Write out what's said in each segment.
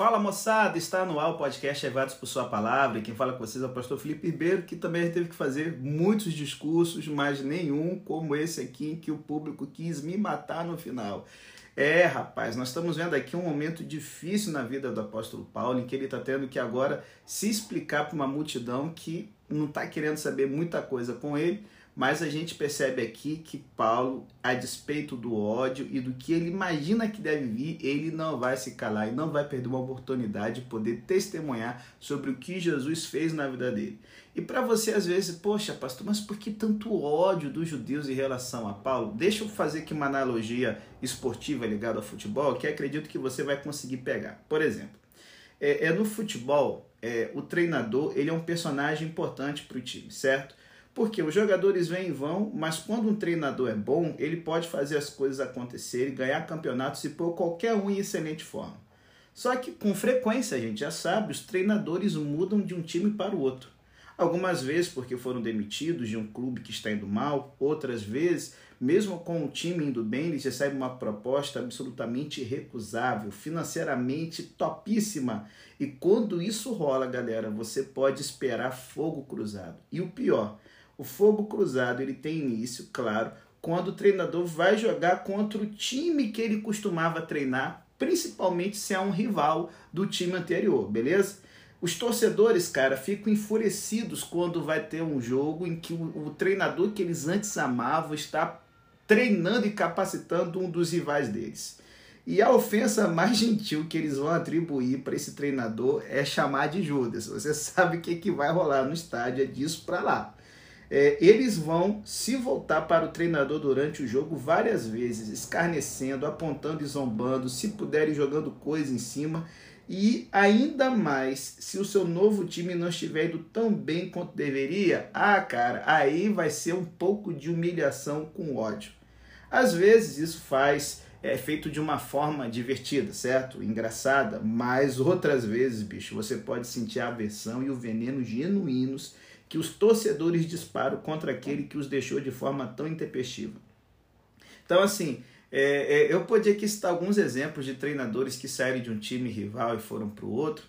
Fala moçada, está no ar o podcast Levados por Sua Palavra. E quem fala com vocês é o pastor Felipe Ribeiro, que também teve que fazer muitos discursos, mas nenhum como esse aqui, em que o público quis me matar no final. É, rapaz, nós estamos vendo aqui um momento difícil na vida do apóstolo Paulo, em que ele está tendo que agora se explicar para uma multidão que não está querendo saber muita coisa com ele mas a gente percebe aqui que Paulo, a despeito do ódio e do que ele imagina que deve vir, ele não vai se calar e não vai perder uma oportunidade de poder testemunhar sobre o que Jesus fez na vida dele. E para você, às vezes, poxa, pastor, mas por que tanto ódio dos judeus em relação a Paulo? Deixa eu fazer aqui uma analogia esportiva ligada ao futebol que acredito que você vai conseguir pegar. Por exemplo, é, é no futebol, é, o treinador ele é um personagem importante para o time, certo? Porque os jogadores vêm e vão, mas quando um treinador é bom, ele pode fazer as coisas acontecerem, ganhar campeonatos e pôr qualquer um em excelente forma. Só que com frequência, a gente já sabe, os treinadores mudam de um time para o outro. Algumas vezes porque foram demitidos de um clube que está indo mal, outras vezes, mesmo com o time indo bem, eles recebem uma proposta absolutamente recusável, financeiramente topíssima. E quando isso rola, galera, você pode esperar fogo cruzado. E o pior, o fogo cruzado ele tem início, claro, quando o treinador vai jogar contra o time que ele costumava treinar, principalmente se é um rival do time anterior, beleza? Os torcedores, cara, ficam enfurecidos quando vai ter um jogo em que o, o treinador que eles antes amavam está treinando e capacitando um dos rivais deles. E a ofensa mais gentil que eles vão atribuir para esse treinador é chamar de Judas. Você sabe o que, que vai rolar no estádio, é disso para lá é, eles vão se voltar para o treinador durante o jogo várias vezes, escarnecendo, apontando e zombando, se puderem jogando coisa em cima. E ainda mais, se o seu novo time não estiver indo tão bem quanto deveria, ah, cara, aí vai ser um pouco de humilhação com ódio. Às vezes isso faz é feito de uma forma divertida, certo? Engraçada, mas outras vezes, bicho, você pode sentir a aversão e o veneno genuínos que os torcedores disparam contra aquele que os deixou de forma tão intempestiva. Então, assim, é, é, eu podia aqui citar alguns exemplos de treinadores que saíram de um time rival e foram para o outro,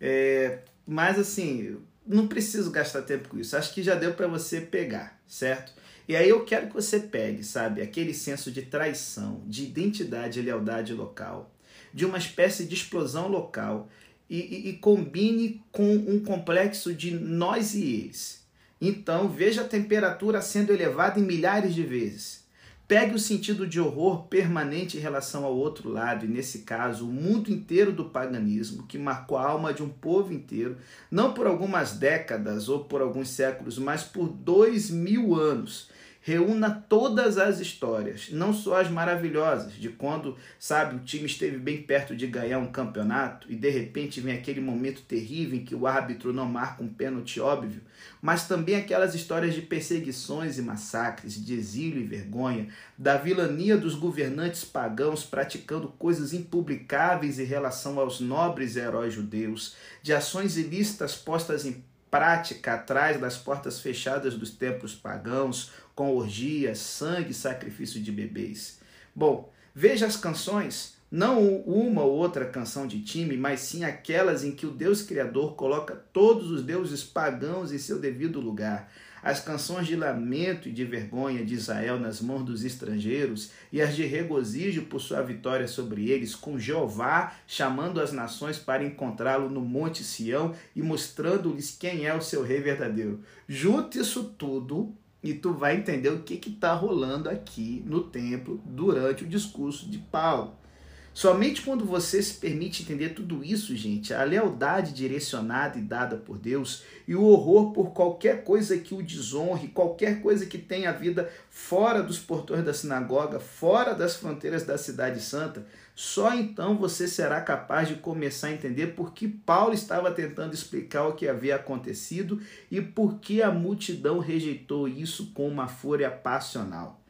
é, mas, assim, não preciso gastar tempo com isso. Acho que já deu para você pegar, certo? E aí eu quero que você pegue, sabe, aquele senso de traição, de identidade e lealdade local, de uma espécie de explosão local e, e, e combine com um complexo de nós e eles. Então, veja a temperatura sendo elevada em milhares de vezes. Pegue o sentido de horror permanente em relação ao outro lado, e nesse caso, o mundo inteiro do paganismo, que marcou a alma de um povo inteiro, não por algumas décadas ou por alguns séculos, mas por dois mil anos reúna todas as histórias, não só as maravilhosas, de quando, sabe, o time esteve bem perto de ganhar um campeonato e de repente vem aquele momento terrível em que o árbitro não marca um pênalti óbvio, mas também aquelas histórias de perseguições e massacres, de exílio e vergonha, da vilania dos governantes pagãos praticando coisas impublicáveis em relação aos nobres heróis judeus, de ações ilícitas postas em prática atrás das portas fechadas dos templos pagãos, com orgias, sangue e sacrifício de bebês. Bom, veja as canções, não uma ou outra canção de time, mas sim aquelas em que o Deus Criador coloca todos os deuses pagãos em seu devido lugar. As canções de lamento e de vergonha de Israel nas mãos dos estrangeiros e as de regozijo por sua vitória sobre eles, com Jeová chamando as nações para encontrá-lo no Monte Sião e mostrando-lhes quem é o seu rei verdadeiro. Junte isso tudo e tu vai entender o que está rolando aqui no templo durante o discurso de Paulo. Somente quando você se permite entender tudo isso, gente, a lealdade direcionada e dada por Deus e o horror por qualquer coisa que o desonre, qualquer coisa que tenha vida fora dos portões da sinagoga, fora das fronteiras da cidade santa, só então você será capaz de começar a entender por que Paulo estava tentando explicar o que havia acontecido e por que a multidão rejeitou isso com uma fúria passional.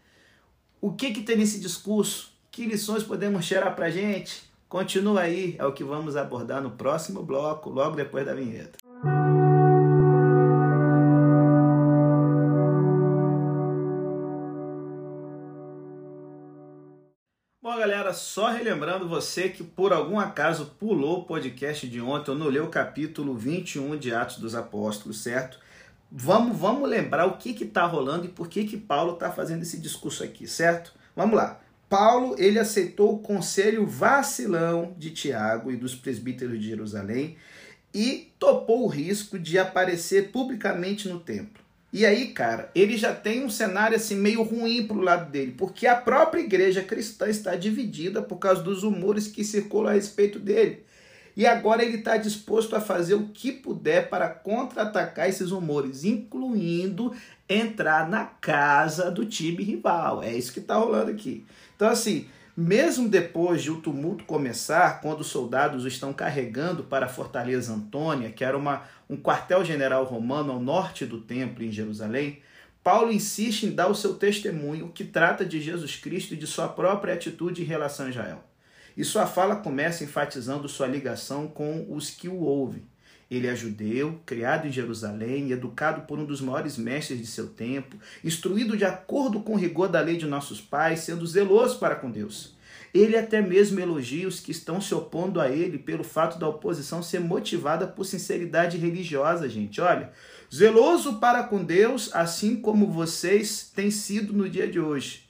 O que, que tem nesse discurso? Que lições podemos tirar para gente? Continua aí, é o que vamos abordar no próximo bloco, logo depois da vinheta. Bom, galera, só relembrando você que por algum acaso pulou o podcast de ontem ou não leu o capítulo 21 de Atos dos Apóstolos, certo? Vamos, vamos lembrar o que está rolando e por que, que Paulo está fazendo esse discurso aqui, certo? Vamos lá. Paulo ele aceitou o conselho vacilão de Tiago e dos presbíteros de Jerusalém e topou o risco de aparecer publicamente no templo. E aí, cara, ele já tem um cenário assim meio ruim pro lado dele, porque a própria igreja cristã está dividida por causa dos rumores que circulam a respeito dele. E agora ele está disposto a fazer o que puder para contra-atacar esses rumores, incluindo entrar na casa do time rival. É isso que está rolando aqui. Então, assim, mesmo depois de o tumulto começar, quando os soldados estão carregando para a fortaleza Antônia, que era uma, um quartel-general romano ao norte do templo em Jerusalém, Paulo insiste em dar o seu testemunho que trata de Jesus Cristo e de sua própria atitude em relação a Israel. E sua fala começa enfatizando sua ligação com os que o ouvem. Ele é judeu, criado em Jerusalém, educado por um dos maiores mestres de seu tempo, instruído de acordo com o rigor da lei de nossos pais, sendo zeloso para com Deus. Ele até mesmo elogia os que estão se opondo a ele pelo fato da oposição ser motivada por sinceridade religiosa, gente. Olha, zeloso para com Deus, assim como vocês têm sido no dia de hoje.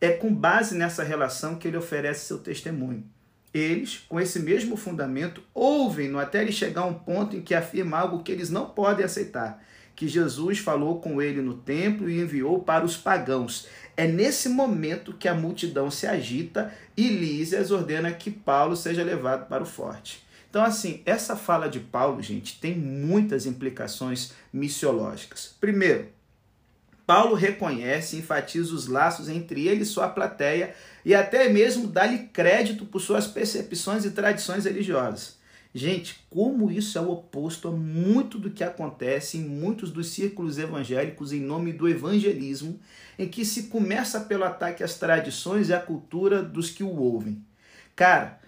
É com base nessa relação que ele oferece seu testemunho. Eles, com esse mesmo fundamento, ouvem-no até ele chegar a um ponto em que afirma algo que eles não podem aceitar, que Jesus falou com ele no templo e enviou para os pagãos. É nesse momento que a multidão se agita e Lísias ordena que Paulo seja levado para o forte. Então, assim, essa fala de Paulo, gente, tem muitas implicações missiológicas. Primeiro, Paulo reconhece e enfatiza os laços entre ele e sua plateia e até mesmo dá-lhe crédito por suas percepções e tradições religiosas. Gente, como isso é o oposto a muito do que acontece em muitos dos círculos evangélicos em nome do evangelismo, em que se começa pelo ataque às tradições e à cultura dos que o ouvem. Cara,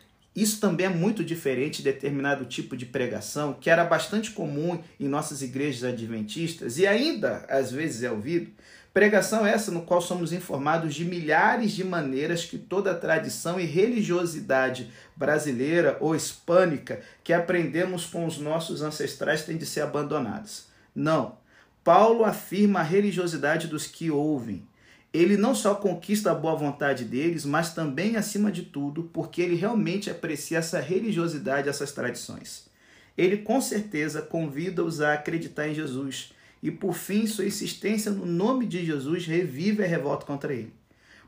isso também é muito diferente de determinado tipo de pregação que era bastante comum em nossas igrejas adventistas e ainda às vezes é ouvido. Pregação essa no qual somos informados de milhares de maneiras que toda a tradição e religiosidade brasileira ou hispânica que aprendemos com os nossos ancestrais tem de ser abandonadas. Não. Paulo afirma a religiosidade dos que ouvem, ele não só conquista a boa vontade deles, mas também, acima de tudo, porque ele realmente aprecia essa religiosidade, essas tradições. Ele com certeza convida-os a acreditar em Jesus e, por fim, sua insistência no nome de Jesus revive a revolta contra ele.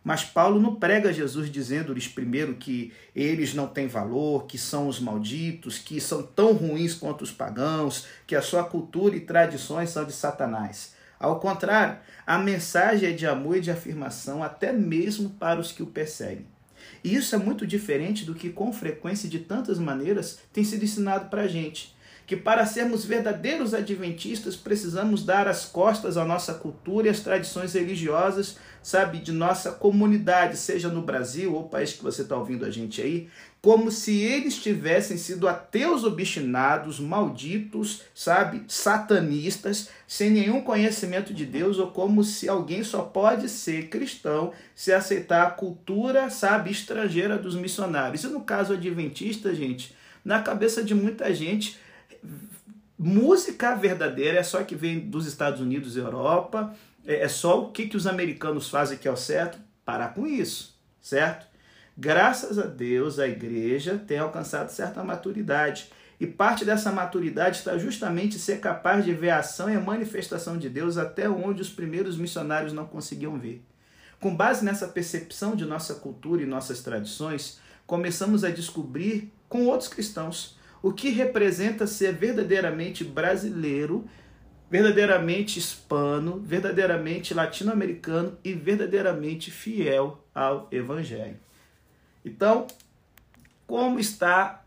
Mas Paulo não prega Jesus dizendo-lhes primeiro que eles não têm valor, que são os malditos, que são tão ruins quanto os pagãos, que a sua cultura e tradições são de Satanás. Ao contrário, a mensagem é de amor e de afirmação até mesmo para os que o perseguem. E isso é muito diferente do que com frequência e de tantas maneiras tem sido ensinado para a gente que para sermos verdadeiros adventistas precisamos dar as costas à nossa cultura e às tradições religiosas, sabe, de nossa comunidade, seja no Brasil ou país que você está ouvindo a gente aí, como se eles tivessem sido ateus obstinados, malditos, sabe, satanistas, sem nenhum conhecimento de Deus, ou como se alguém só pode ser cristão se aceitar a cultura, sabe, estrangeira dos missionários. E no caso adventista, gente, na cabeça de muita gente, música verdadeira é só que vem dos Estados Unidos e Europa, é, é só o que, que os americanos fazem que é o certo, parar com isso, certo? Graças a Deus, a igreja tem alcançado certa maturidade. E parte dessa maturidade está justamente ser capaz de ver a ação e a manifestação de Deus até onde os primeiros missionários não conseguiam ver. Com base nessa percepção de nossa cultura e nossas tradições, começamos a descobrir com outros cristãos o que representa ser verdadeiramente brasileiro, verdadeiramente hispano, verdadeiramente latino-americano e verdadeiramente fiel ao Evangelho. Então, como está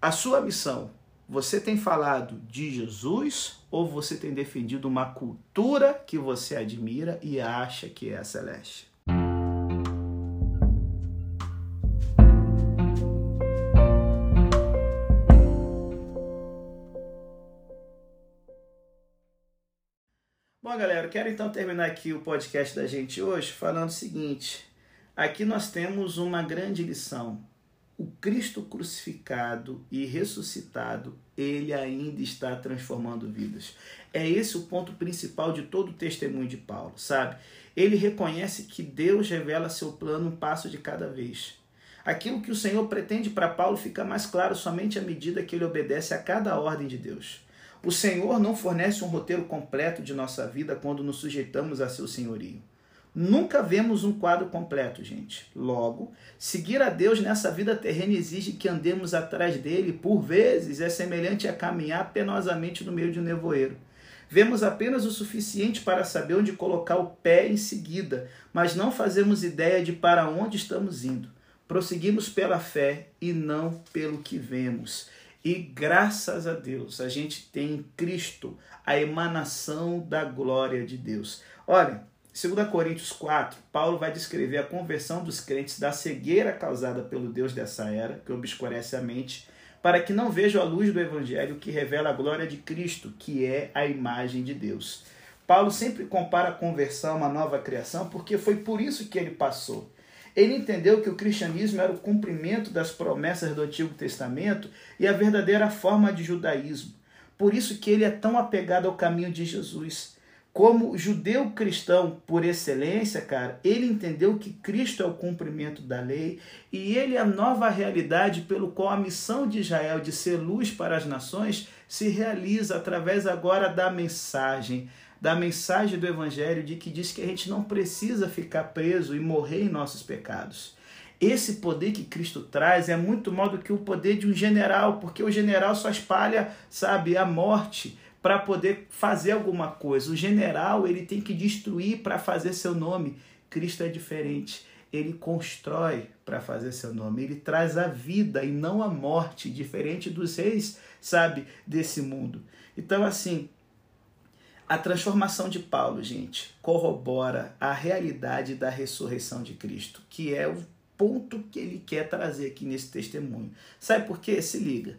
a sua missão? Você tem falado de Jesus ou você tem defendido uma cultura que você admira e acha que é celeste? Galera, quero então terminar aqui o podcast da gente hoje falando o seguinte: aqui nós temos uma grande lição. O Cristo crucificado e ressuscitado, ele ainda está transformando vidas. É esse o ponto principal de todo o testemunho de Paulo, sabe? Ele reconhece que Deus revela seu plano um passo de cada vez. Aquilo que o Senhor pretende para Paulo fica mais claro somente à medida que ele obedece a cada ordem de Deus. O Senhor não fornece um roteiro completo de nossa vida quando nos sujeitamos a seu senhorio. Nunca vemos um quadro completo, gente. Logo, seguir a Deus nessa vida terrena exige que andemos atrás dele, por vezes é semelhante a caminhar penosamente no meio de um nevoeiro. Vemos apenas o suficiente para saber onde colocar o pé em seguida, mas não fazemos ideia de para onde estamos indo. Prosseguimos pela fé e não pelo que vemos. E graças a Deus, a gente tem em Cristo a emanação da glória de Deus. Olha, 2 Coríntios 4, Paulo vai descrever a conversão dos crentes da cegueira causada pelo Deus dessa era, que obscurece a mente, para que não vejam a luz do Evangelho que revela a glória de Cristo, que é a imagem de Deus. Paulo sempre compara a conversão a uma nova criação, porque foi por isso que ele passou. Ele entendeu que o cristianismo era o cumprimento das promessas do Antigo Testamento e a verdadeira forma de judaísmo. Por isso que ele é tão apegado ao caminho de Jesus. Como judeu cristão por excelência, cara, ele entendeu que Cristo é o cumprimento da lei e ele é a nova realidade pelo qual a missão de Israel de ser luz para as nações se realiza através agora da mensagem, da mensagem do Evangelho de que diz que a gente não precisa ficar preso e morrer em nossos pecados. Esse poder que Cristo traz é muito maior do que o poder de um general, porque o general só espalha, sabe, a morte para poder fazer alguma coisa. O general, ele tem que destruir para fazer seu nome. Cristo é diferente. Ele constrói para fazer seu nome. Ele traz a vida e não a morte, diferente dos reis, sabe, desse mundo. Então, assim, a transformação de Paulo, gente, corrobora a realidade da ressurreição de Cristo, que é o ponto que ele quer trazer aqui nesse testemunho. Sabe por quê? Se liga.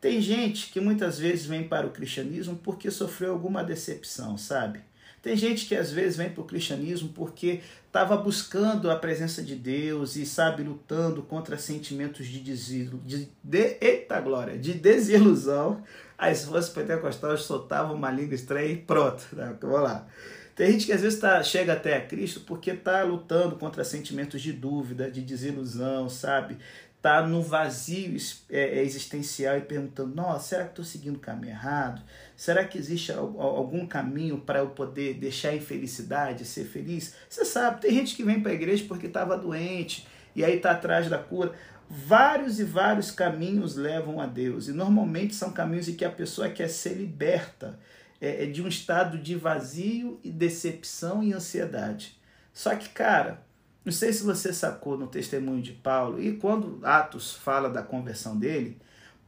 Tem gente que muitas vezes vem para o cristianismo porque sofreu alguma decepção, sabe? Tem gente que às vezes vem para o cristianismo porque estava buscando a presença de Deus e, sabe, lutando contra sentimentos de, desilusão, de, de eita glória, de desilusão. Aí se fosse pentecostal, soltava uma língua estranha e pronto. Né? Vamos lá. Tem gente que às vezes tá, chega até a Cristo porque está lutando contra sentimentos de dúvida, de desilusão, sabe? Tá no vazio é, é, existencial e perguntando: nossa, será que estou seguindo o caminho errado? Será que existe algum caminho para eu poder deixar a infelicidade, ser feliz? Você sabe, tem gente que vem para a igreja porque estava doente e aí está atrás da cura. Vários e vários caminhos levam a Deus e normalmente são caminhos em que a pessoa quer ser liberta é, é de um estado de vazio e decepção e ansiedade. Só que, cara, não sei se você sacou no testemunho de Paulo, e quando Atos fala da conversão dele,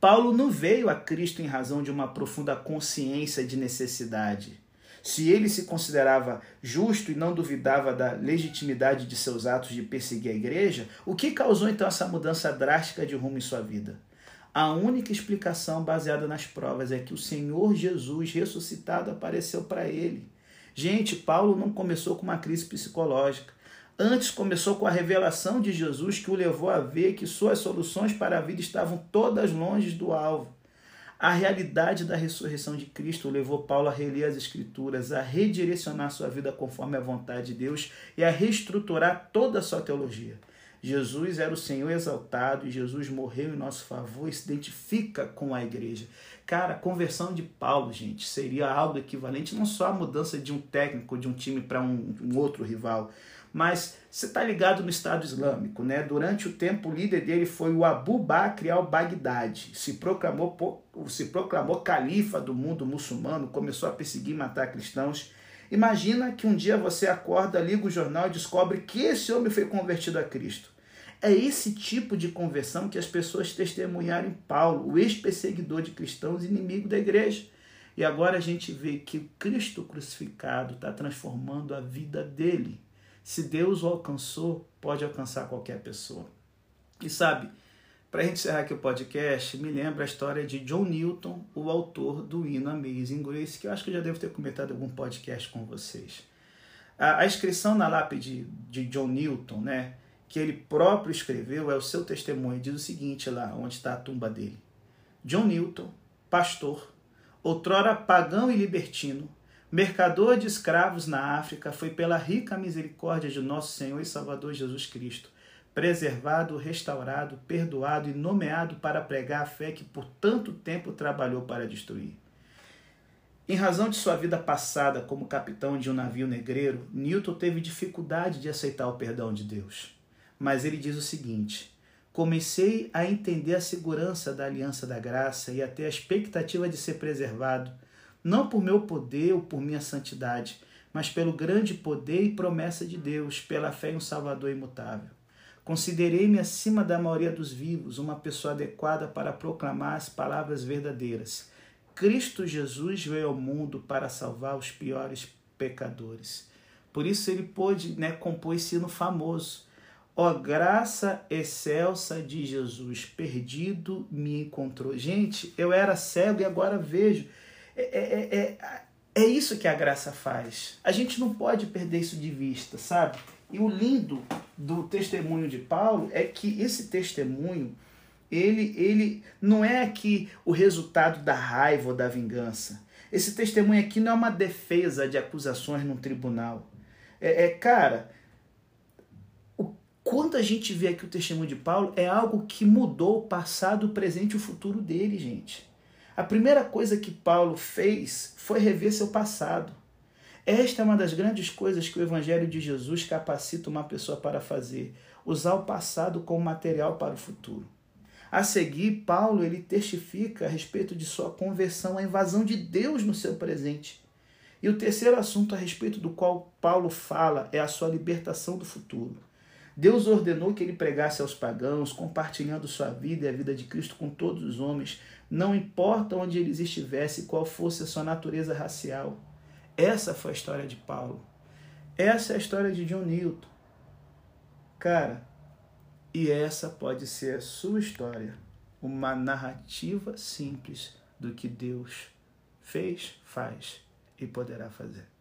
Paulo não veio a Cristo em razão de uma profunda consciência de necessidade. Se ele se considerava justo e não duvidava da legitimidade de seus atos de perseguir a igreja, o que causou então essa mudança drástica de rumo em sua vida? A única explicação baseada nas provas é que o Senhor Jesus ressuscitado apareceu para ele. Gente, Paulo não começou com uma crise psicológica. Antes começou com a revelação de Jesus que o levou a ver que suas soluções para a vida estavam todas longe do alvo. A realidade da ressurreição de Cristo levou Paulo a reler as Escrituras, a redirecionar sua vida conforme a vontade de Deus e a reestruturar toda a sua teologia. Jesus era o Senhor exaltado e Jesus morreu em nosso favor e se identifica com a igreja. Cara, a conversão de Paulo, gente, seria algo equivalente não só a mudança de um técnico de um time para um, um outro rival, mas você está ligado no Estado Islâmico, né? Durante o tempo, o líder dele foi o Abu Bakr al-Baghdadi. Se proclamou, se proclamou califa do mundo muçulmano, começou a perseguir e matar cristãos. Imagina que um dia você acorda, liga o jornal e descobre que esse homem foi convertido a Cristo. É esse tipo de conversão que as pessoas testemunharam em Paulo, o ex-perseguidor de cristãos, inimigo da igreja. E agora a gente vê que o Cristo crucificado está transformando a vida dele. Se Deus o alcançou, pode alcançar qualquer pessoa. E sabe, para a gente encerrar aqui o podcast, me lembra a história de John Newton, o autor do hino Amazing Grace, que eu acho que eu já devo ter comentado em algum podcast com vocês. A, a inscrição na lápide de John Newton, né, que ele próprio escreveu é o seu testemunho. Diz o seguinte lá, onde está a tumba dele. John Newton, pastor, outrora pagão e libertino, mercador de escravos na África, foi pela rica misericórdia de nosso Senhor e Salvador Jesus Cristo, preservado, restaurado, perdoado e nomeado para pregar a fé que por tanto tempo trabalhou para destruir. Em razão de sua vida passada como capitão de um navio negreiro, Newton teve dificuldade de aceitar o perdão de Deus. Mas ele diz o seguinte: Comecei a entender a segurança da aliança da graça e até a expectativa de ser preservado, não por meu poder ou por minha santidade, mas pelo grande poder e promessa de Deus, pela fé em um Salvador imutável. Considerei-me acima da maioria dos vivos, uma pessoa adequada para proclamar as palavras verdadeiras. Cristo Jesus veio ao mundo para salvar os piores pecadores. Por isso ele pôde né, compor esse hino famoso. Ó graça excelsa de Jesus, perdido me encontrou. Gente, eu era cego e agora vejo. É, é, é, é isso que a graça faz. A gente não pode perder isso de vista, sabe? E o lindo do testemunho de Paulo é que esse testemunho, ele, ele não é aqui o resultado da raiva ou da vingança. Esse testemunho aqui não é uma defesa de acusações num tribunal. É, é cara, o, quando a gente vê aqui o testemunho de Paulo, é algo que mudou o passado, o presente e o futuro dele, gente. A primeira coisa que Paulo fez foi rever seu passado. Esta é uma das grandes coisas que o Evangelho de Jesus capacita uma pessoa para fazer: usar o passado como material para o futuro. A seguir, Paulo ele testifica a respeito de sua conversão, a invasão de Deus no seu presente. E o terceiro assunto a respeito do qual Paulo fala é a sua libertação do futuro. Deus ordenou que ele pregasse aos pagãos, compartilhando sua vida e a vida de Cristo com todos os homens, não importa onde eles estivessem, qual fosse a sua natureza racial. Essa foi a história de Paulo. Essa é a história de John Newton. Cara, e essa pode ser a sua história. Uma narrativa simples do que Deus fez, faz e poderá fazer.